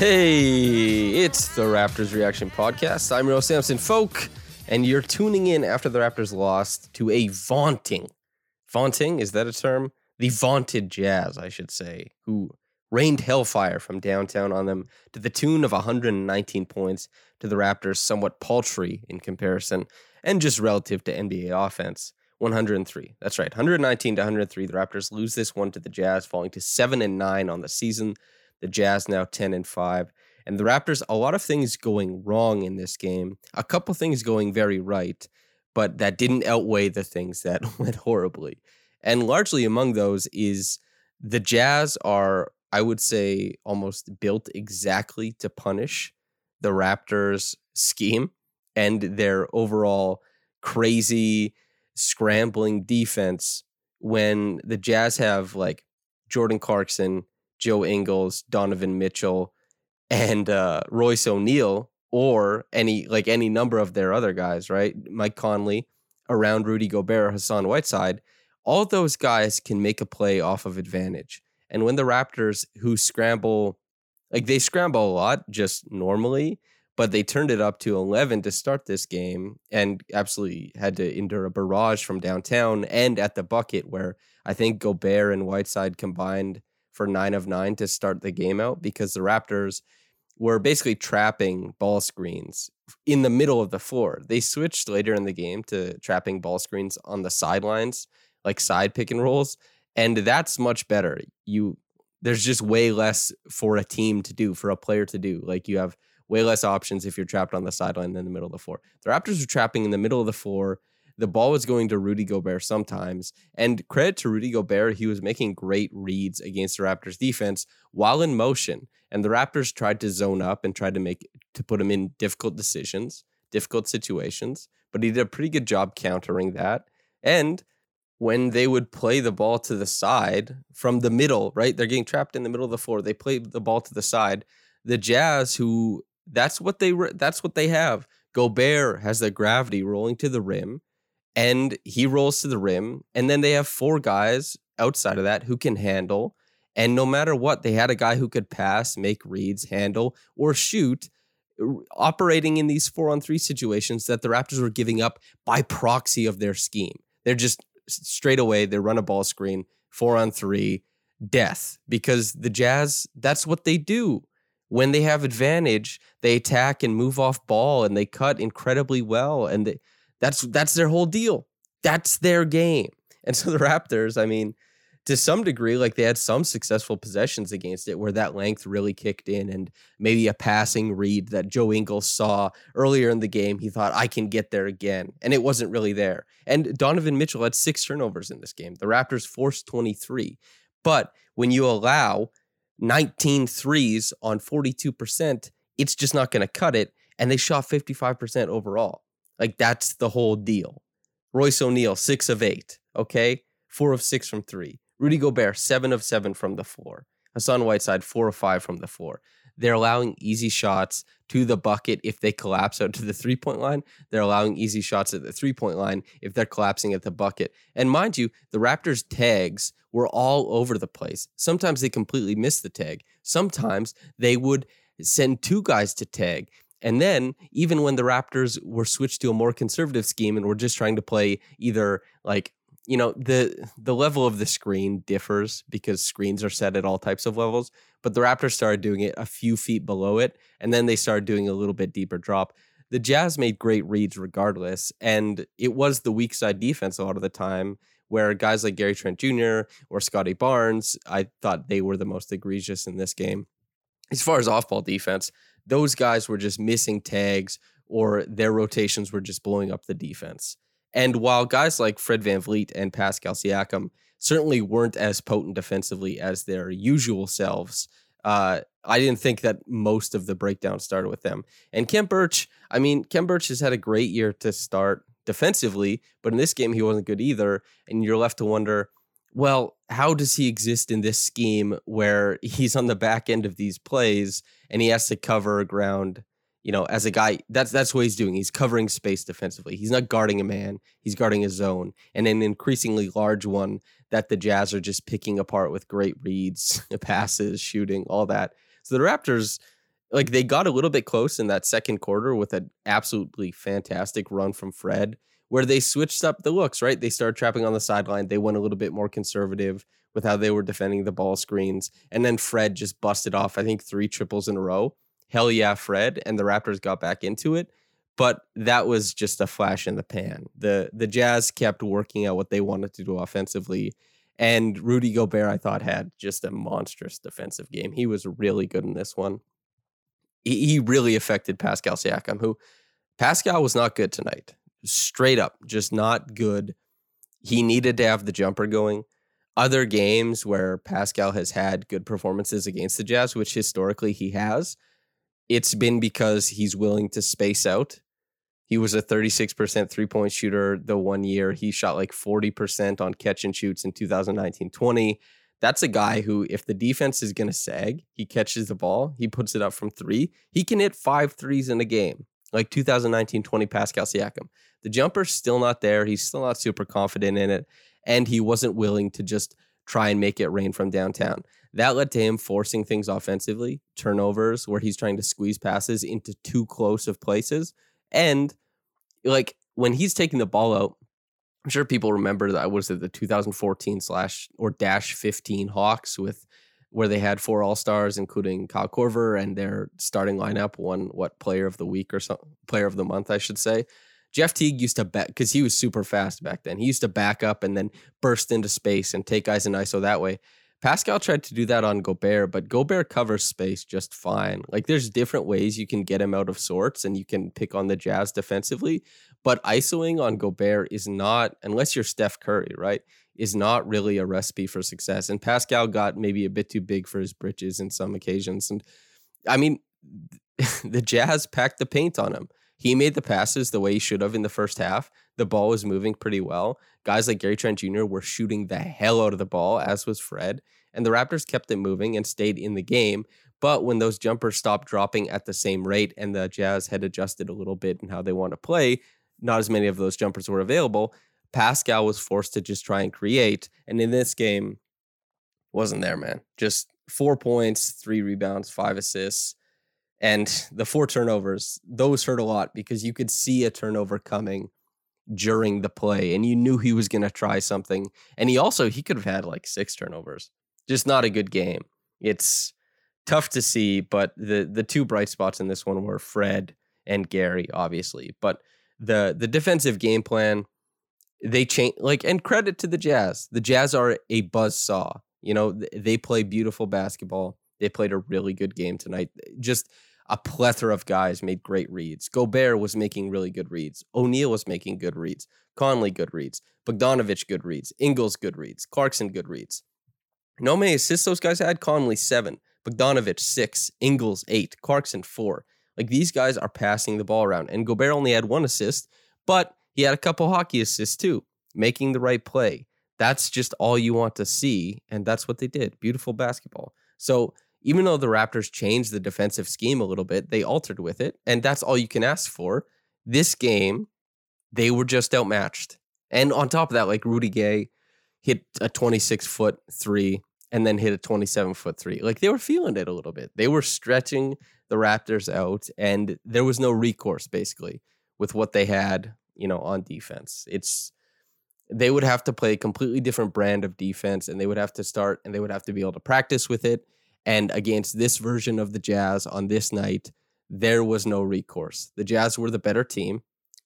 Hey, it's the Raptors Reaction Podcast. I'm Rose Samson Folk, and you're tuning in after the Raptors lost to a vaunting, vaunting, is that a term? The vaunted Jazz, I should say, who rained hellfire from downtown on them to the tune of 119 points to the Raptors' somewhat paltry in comparison and just relative to NBA offense. 103. That's right. 119 to 103. The Raptors lose this one to the Jazz, falling to 7 and 9 on the season. The Jazz now 10 and 5. And the Raptors, a lot of things going wrong in this game, a couple things going very right, but that didn't outweigh the things that went horribly. And largely among those is the Jazz are, I would say, almost built exactly to punish the Raptors' scheme and their overall crazy scrambling defense when the Jazz have like Jordan Clarkson, Joe Ingles, Donovan Mitchell, and uh, Royce O'Neale, or any like any number of their other guys, right? Mike Conley, around Rudy Gobert, Hassan Whiteside, all those guys can make a play off of advantage. And when the Raptors, who scramble, like they scramble a lot just normally, but they turned it up to 11 to start this game and absolutely had to endure a barrage from downtown and at the bucket, where I think Gobert and Whiteside combined for nine of nine to start the game out because the Raptors were basically trapping ball screens in the middle of the floor. They switched later in the game to trapping ball screens on the sidelines, like side pick and rolls, and that's much better. You there's just way less for a team to do, for a player to do. Like you have way less options if you're trapped on the sideline than the middle of the floor. The Raptors were trapping in the middle of the floor the ball was going to Rudy Gobert sometimes. And credit to Rudy Gobert, he was making great reads against the Raptors defense while in motion. And the Raptors tried to zone up and tried to make to put him in difficult decisions, difficult situations, but he did a pretty good job countering that. And when they would play the ball to the side from the middle, right? They're getting trapped in the middle of the floor. They play the ball to the side. The Jazz, who that's what they that's what they have. Gobert has the gravity rolling to the rim and he rolls to the rim. And then they have four guys outside of that who can handle. And no matter what, they had a guy who could pass, make reads, handle, or shoot, operating in these four on three situations that the Raptors were giving up by proxy of their scheme. They're just straight away, they run a ball screen, four on three, death, because the Jazz, that's what they do. When they have advantage, they attack and move off ball and they cut incredibly well. And they, that's that's their whole deal. That's their game. And so the Raptors, I mean, to some degree, like they had some successful possessions against it where that length really kicked in and maybe a passing read that Joe Ingles saw earlier in the game. He thought, I can get there again. And it wasn't really there. And Donovan Mitchell had six turnovers in this game. The Raptors forced 23. But when you allow 19 threes on 42%, it's just not going to cut it. And they shot 55% overall. Like that's the whole deal. Royce O'Neale, six of eight. Okay. Four of six from three. Rudy Gobert, seven of seven from the floor. Hassan Whiteside, four of five from the floor. they're allowing easy shots to the bucket if they collapse out to the three point line. They're allowing easy shots at the three point line if they're collapsing at the bucket. And mind you, the Raptors' tags were all over the place. Sometimes they completely missed the tag, sometimes they would send two guys to tag. And then, even when the Raptors were switched to a more conservative scheme and were just trying to play either like you know the the level of the screen differs because screens are set at all types of levels but the raptors started doing it a few feet below it and then they started doing a little bit deeper drop. The jazz made great reads regardless and it was the weak side defense a lot of the time where guys like gary trent jr or scottie barnes i thought they were the most egregious in this game. As far as off-ball defense those guys were just missing tags or their rotations were just blowing up the defense and while guys like Fred VanVleet and Pascal Siakam certainly weren't as potent defensively as their usual selves, uh, I didn't think that most of the breakdown started with them. And Khem Birch, I mean, Khem Birch has had a great year to start defensively, but in this game he wasn't good either. And you're left to wonder, well, how does he exist in this scheme where he's on the back end of these plays and he has to cover ground you know, as a guy, that's that's what he's doing. He's covering space defensively. He's not guarding a man. He's guarding a zone, and an increasingly large one that the Jazz are just picking apart with great reads, passes, shooting, all that. So the Raptors, like they got a little bit close in that second quarter with an absolutely fantastic run from Fred, where they switched up the looks. Right, they started trapping on the sideline. They went a little bit more conservative with how they were defending the ball screens, and then Fred just busted off. I think three triples in a row hell yeah, Fred, and the Raptors got back into it. But that was just a flash in the pan. The the Jazz kept working out what they wanted to do offensively. And Rudy Gobert, I thought, had just a monstrous defensive game. He was really good in this one. He, he really affected Pascal Siakam, who Pascal was not good tonight. Straight up, just not good. He needed to have the jumper going other games where Pascal has had good performances against the Jazz, which historically he has, it's been because he's willing to space out. He was a 36% three point shooter the one year. He shot like 40% on catch and shoots in 2019 20. That's a guy who, if the defense is going to sag, he catches the ball, he puts it up from three. He can hit five threes in a game, like 2019 20 Pascal Siakam. The jumper's still not there. He's still not super confident in it. And he wasn't willing to just try and make it rain from downtown. That led to him forcing things offensively, turnovers where he's trying to squeeze passes into too close of places. And like when he's taking the ball out, I'm sure people remember that was it the 2014 slash or dash 15 Hawks with where they had four All Stars, including Kyle Korver, and their starting lineup won what Player of the Week or some Player of the Month, I should say. Jeff Teague used to back because he was super fast back then. He used to back up and then burst into space and take guys in ISO that way. Pascal tried to do that on Gobert, but Gobert covers space just fine. Like there's different ways you can get him out of sorts and you can pick on the Jazz defensively, but isoing on Gobert is not unless you're Steph Curry, right? Is not really a recipe for success. And Pascal got maybe a bit too big for his britches in some occasions and I mean the Jazz packed the paint on him. He made the passes the way he should have in the first half. The ball was moving pretty well. Guys like Gary Trent Jr. were shooting the hell out of the ball, as was Fred. And the Raptors kept it moving and stayed in the game. But when those jumpers stopped dropping at the same rate and the Jazz had adjusted a little bit in how they want to play, not as many of those jumpers were available. Pascal was forced to just try and create. And in this game, wasn't there, man. Just four points, three rebounds, five assists. And the four turnovers, those hurt a lot because you could see a turnover coming during the play and you knew he was going to try something. And he also, he could have had like six turnovers. Just not a good game. It's tough to see, but the the two bright spots in this one were Fred and Gary, obviously. But the the defensive game plan, they change like and credit to the Jazz. The Jazz are a buzz saw. You know, they play beautiful basketball. They played a really good game tonight. Just a plethora of guys made great reads. Gobert was making really good reads. O'Neale was making good reads. Conley good reads. Bogdanovich good reads. Ingles good reads. Clarkson good reads. You know how many assists those guys had? Conley seven. Bogdanovich six. Ingles eight. Clarkson four. Like these guys are passing the ball around. And Gobert only had one assist, but he had a couple hockey assists too, making the right play. That's just all you want to see. And that's what they did. Beautiful basketball. So even though the Raptors changed the defensive scheme a little bit, they altered with it. And that's all you can ask for. This game, they were just outmatched. And on top of that, like Rudy Gay hit a 26 foot three and then hit a 27 foot three. Like they were feeling it a little bit. They were stretching the Raptors out, and there was no recourse basically with what they had, you know, on defense. It's they would have to play a completely different brand of defense and they would have to start and they would have to be able to practice with it. And against this version of the Jazz on this night, there was no recourse. The Jazz were the better team.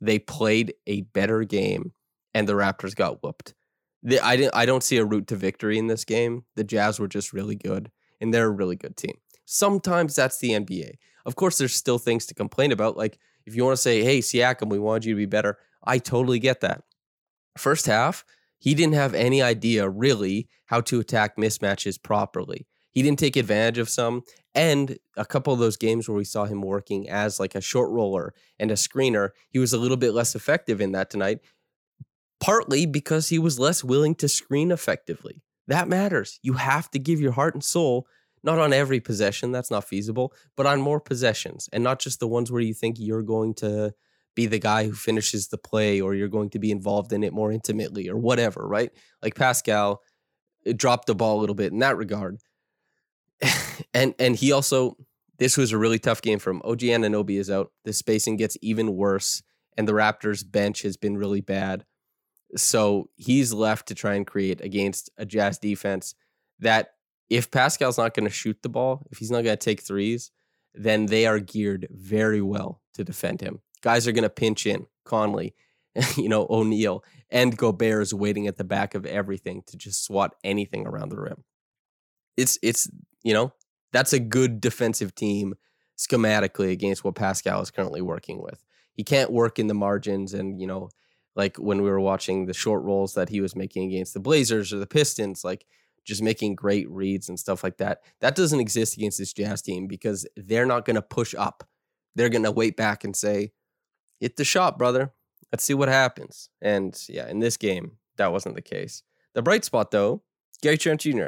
They played a better game and the Raptors got whooped. The, I, didn't, I don't see a route to victory in this game. The Jazz were just really good and they're a really good team. Sometimes that's the NBA. Of course, there's still things to complain about. Like if you want to say, hey, Siakam, we wanted you to be better, I totally get that first half, he didn't have any idea really how to attack mismatches properly. He didn't take advantage of some. And a couple of those games where we saw him working as like a short roller and a screener, he was a little bit less effective in that tonight, partly because he was less willing to screen effectively. That matters. You have to give your heart and soul, not on every possession, that's not feasible, but on more possessions and not just the ones where you think you're going to be the guy who finishes the play or you're going to be involved in it more intimately or whatever, right? Like Pascal uh, dropped the ball a little bit in that regard. and and he also this was a really tough game for him. OG Anunoby is out. The spacing gets even worse and the Raptors bench has been really bad. So he's left to try and create against a Jazz defense that if Pascal's not going to shoot the ball, if he's not going to take threes, then they are geared very well to defend him. Guys are going to pinch in. Conley, you know, O'Neale, and Gobert is waiting at the back of everything to just swat anything around the rim. It's it's you know that's a good defensive team schematically against what Pascal is currently working with. He can't work in the margins and you know like when we were watching the short rolls that he was making against the Blazers or the Pistons like just making great reads and stuff like that. That doesn't exist against this Jazz team because they're not going to push up. They're going to wait back and say, hit the shot, brother. Let's see what happens. And yeah, in this game, that wasn't the case. The bright spot, though, Gary Trent Jr.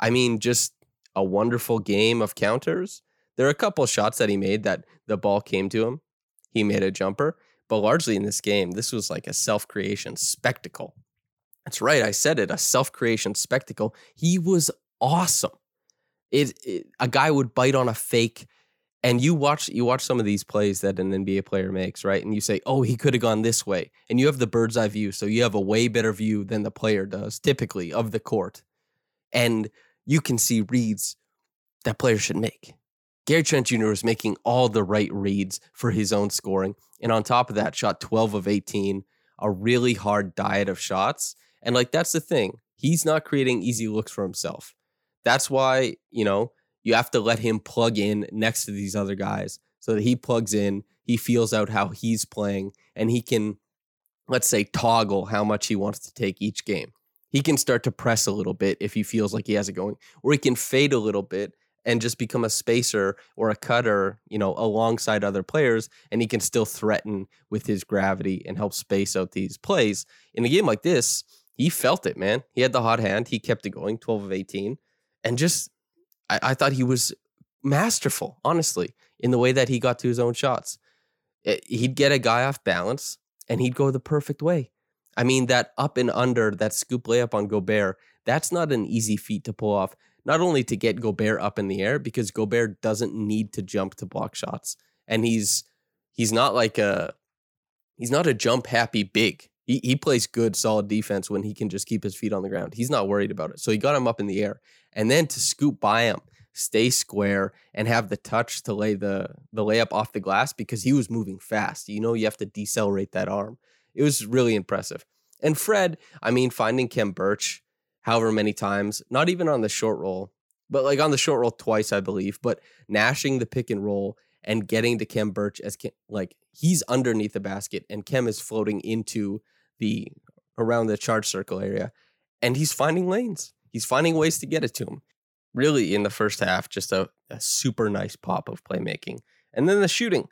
I mean, just a wonderful game of counters. There are a couple shots that he made that the ball came to him. He made a jumper, but largely in this game, this was like a self creation spectacle. That's right, I said it a self creation spectacle. He was awesome. It, it, a guy would bite on a fake and you watch you watch some of these plays that an NBA player makes, right? And you say, "Oh, he could have gone this way." And you have the bird's eye view, so you have a way better view than the player does typically of the court. And you can see reads that players should make. Gary Trent Jr. was making all the right reads for his own scoring. And on top of that, shot 12 of 18, a really hard diet of shots. And like that's the thing. He's not creating easy looks for himself. That's why, you know, you have to let him plug in next to these other guys so that he plugs in, he feels out how he's playing, and he can, let's say, toggle how much he wants to take each game. He can start to press a little bit if he feels like he has it going, or he can fade a little bit and just become a spacer or a cutter, you know, alongside other players, and he can still threaten with his gravity and help space out these plays. In a game like this, he felt it, man. He had the hot hand. He kept it going, 12 of 18, and just I, I thought he was masterful, honestly, in the way that he got to his own shots. It, eh, he'd get a guy off balance and he'd go the perfect way. I mean, that up and under, that scoop layup on Gobert, that's not an easy feat to pull off. Not only to get Gobert up in the air, because Gobert doesn't need to jump to block shots. And he's he's not like a he's not a jump happy big. He he plays good, solid defense when he can just keep his feet on the ground. He's not worried about it. So he got him up in the air and then to scoop by him, stay square, and have the touch to lay the the layup off the glass because he was moving fast. You know, you have to decelerate that arm. It was really impressive. And Fred, I mean, finding Khem Birch, however many times, not even on the short roll, but like on the short roll twice, I believe, but nashing the pick and roll and getting to Khem Birch as Khem, like he's underneath the basket and Khem is floating into the around the charge circle area and he's finding lanes he's finding ways to get it to him. Really, in the first half, just a, a super nice pop of playmaking. And then the shooting.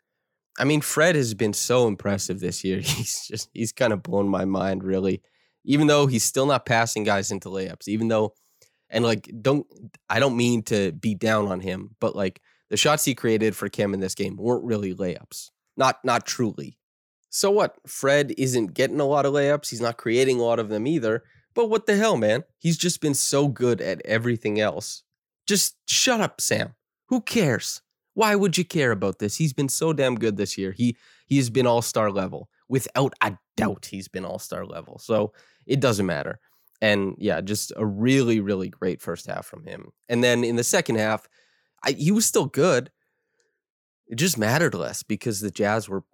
I mean, Fred has been so impressive this year. He's just, he's kind of blown my mind, really. Even though he's still not passing guys into layups, even though And like, don't I don't mean to be down on him, but like the shots he created for Khem in this game weren't really layups. Not not truly. So what? Fred isn't getting a lot of layups. He's not creating a lot of them either. But what the hell, man? He's just been so good at everything else. Just shut up, Sam. Who cares? Why would you care about this? He's been so damn good this year. He he has been all-star level. Without a doubt, he's been all-star level. So it doesn't matter. And yeah, just a really, really great first half from him. And then in the second half, I, he was still good. It just mattered less because the Jazz were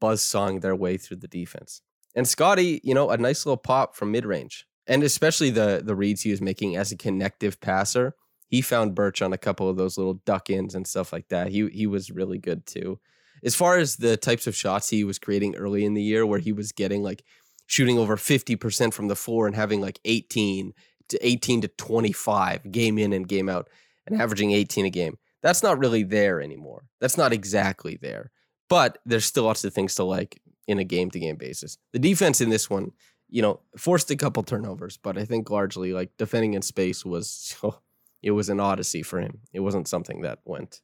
buzzsawing their way through the defense. And Scottie, you know, a nice little pop from mid range, and especially the the reads he was making as a connective passer. He found Birch on a couple of those little duck ins and stuff like that. He he was really good too. As far as the types of shots he was creating early in the year, where he was getting like shooting over 50% from the floor and having like 18 to 18 to 25 game in and game out and averaging 18 a game. That's not really there anymore. That's not exactly there. But there's still lots of things to like in a game to game basis. The defense in this one, you know, forced a couple turnovers, but I think largely like defending in space was oh, it was an odyssey for him. It wasn't something that went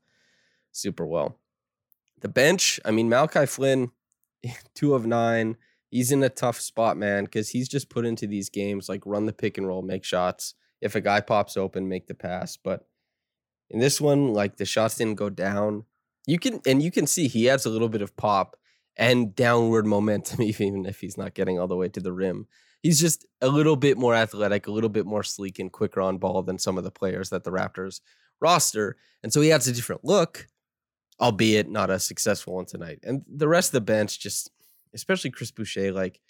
super well. The bench, I mean, Malachi Flynn, two of nine. He's in a tough spot, man, because he's just put into these games like run the pick and roll, make shots. If a guy pops open, make the pass. But in this one, like the shots didn't go down. You can and you can see he adds a little bit of pop and downward momentum, even if he's not getting all the way to the rim. He's just a little bit more athletic, a little bit more sleek and quicker on ball than some of the players that the Raptors roster. And so he adds a different look, albeit not a successful one tonight. And the rest of the bench just especially Chris Boucher, like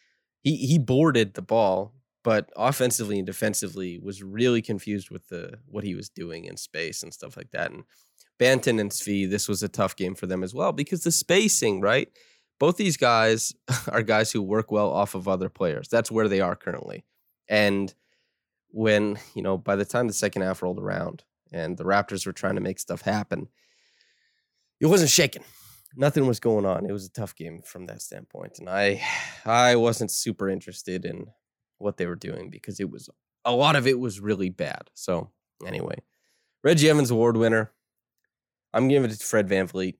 he he boarded the ball but offensively and defensively was really confused with the what he was doing in space and stuff like that. And Banton and Svi, this was a tough game for them as well because the spacing, right? Both these guys are guys who work well off of other players. That's where they are currently. And when, you know, by the time the second half rolled around and the Raptors were trying to make stuff happen, it wasn't shaking. Nothing was going on. It was a tough game from that standpoint. And I I wasn't super interested in what they were doing because it was a lot of it was really bad. So anyway, Reggie Evans Award winner. I'm giving it to Fred VanVleet.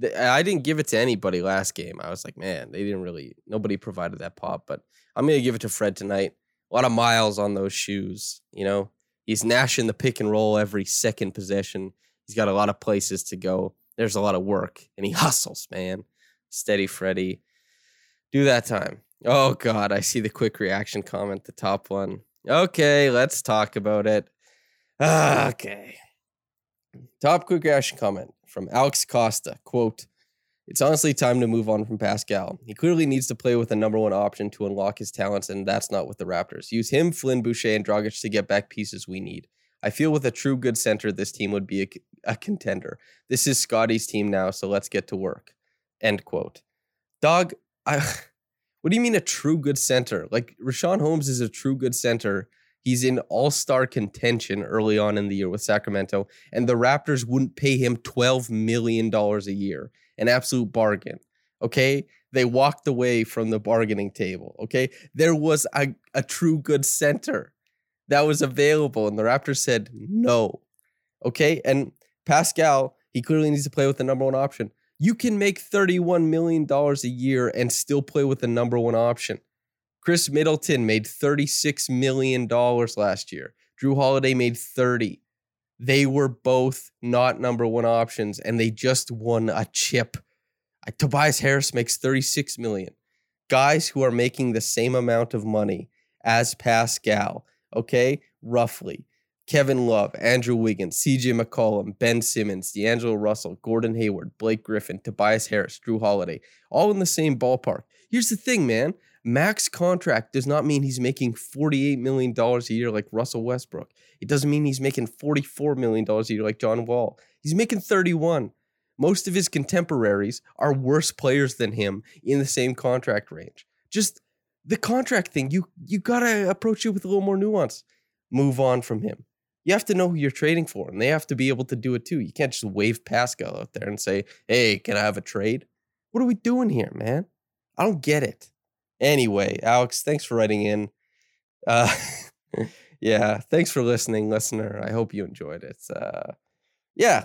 I didn't give it to anybody last game. I was like, man, they didn't really, nobody provided that pop, but I'm to give it to Fred tonight. A lot of miles on those shoes. You know, he's gnashing the pick and roll every second possession. He's got a lot of places to go. There's a lot of work, and he hustles, man. Steady Freddie. Do that time. Oh God, I see the quick reaction comment, the top one. Okay, let's talk about it. Ah, okay. Top quick reaction comment from Alex Costa. Quote, it's honestly time to move on from Pascal. He clearly needs to play with a number one option to unlock his talents, and that's not with the Raptors. Use him, Flynn, Boucher, and Dragic to get back pieces we need. I feel with a true good center, this team would be a, a contender. This is Scottie's team now, so let's get to work. End quote. Dog, I What do you mean a true good center? Like Richaun Holmes is a true good center. He's in all star contention early on in the year with Sacramento, and the Raptors wouldn't pay him $12 million a year. An absolute bargain. Okay. They walked away from the bargaining table. Okay. There was a, a true good center that was available, and the Raptors said no. Okay. And Pascal, he clearly needs to play with the number one option you can make $31 million a year and still play with the number one option. Khris Middleton made $36 million last year. Jrue Holiday made 30. They were both not number one options and they just won a chip. Tobias Harris makes 36 million. Guys who are making the same amount of money as Pascal, okay? Roughly. Kevin Love, Andrew Wiggins, CJ McCollum, Ben Simmons, D'Angelo Russell, Gordon Hayward, Blake Griffin, Tobias Harris, Jrue Holiday, all in the same ballpark. Here's the thing, man. Max contract does not mean he's making $48 million a year like Russell Westbrook. It doesn't mean he's making $44 million a year like John Wall. He's making 31. Most of his contemporaries are worse players than him in the same contract range. Just the contract thing, you you gotta approach it with a little more nuance. Move on from him you have to know who you're trading for, and they have to be able to do it too. You can't just wave Pascal out there and say, "Hey, can I have a trade?" What are we doing here, man? I don't get it. Anyway, Alex, thanks for writing in. Uh, yeah, thanks for listening, listener. I hope you enjoyed it. Uh, yeah,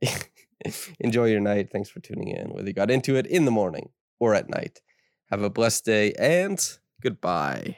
enjoy your night. Thanks for tuning in, whether you got into it in the morning or at night. Have a blessed day and goodbye.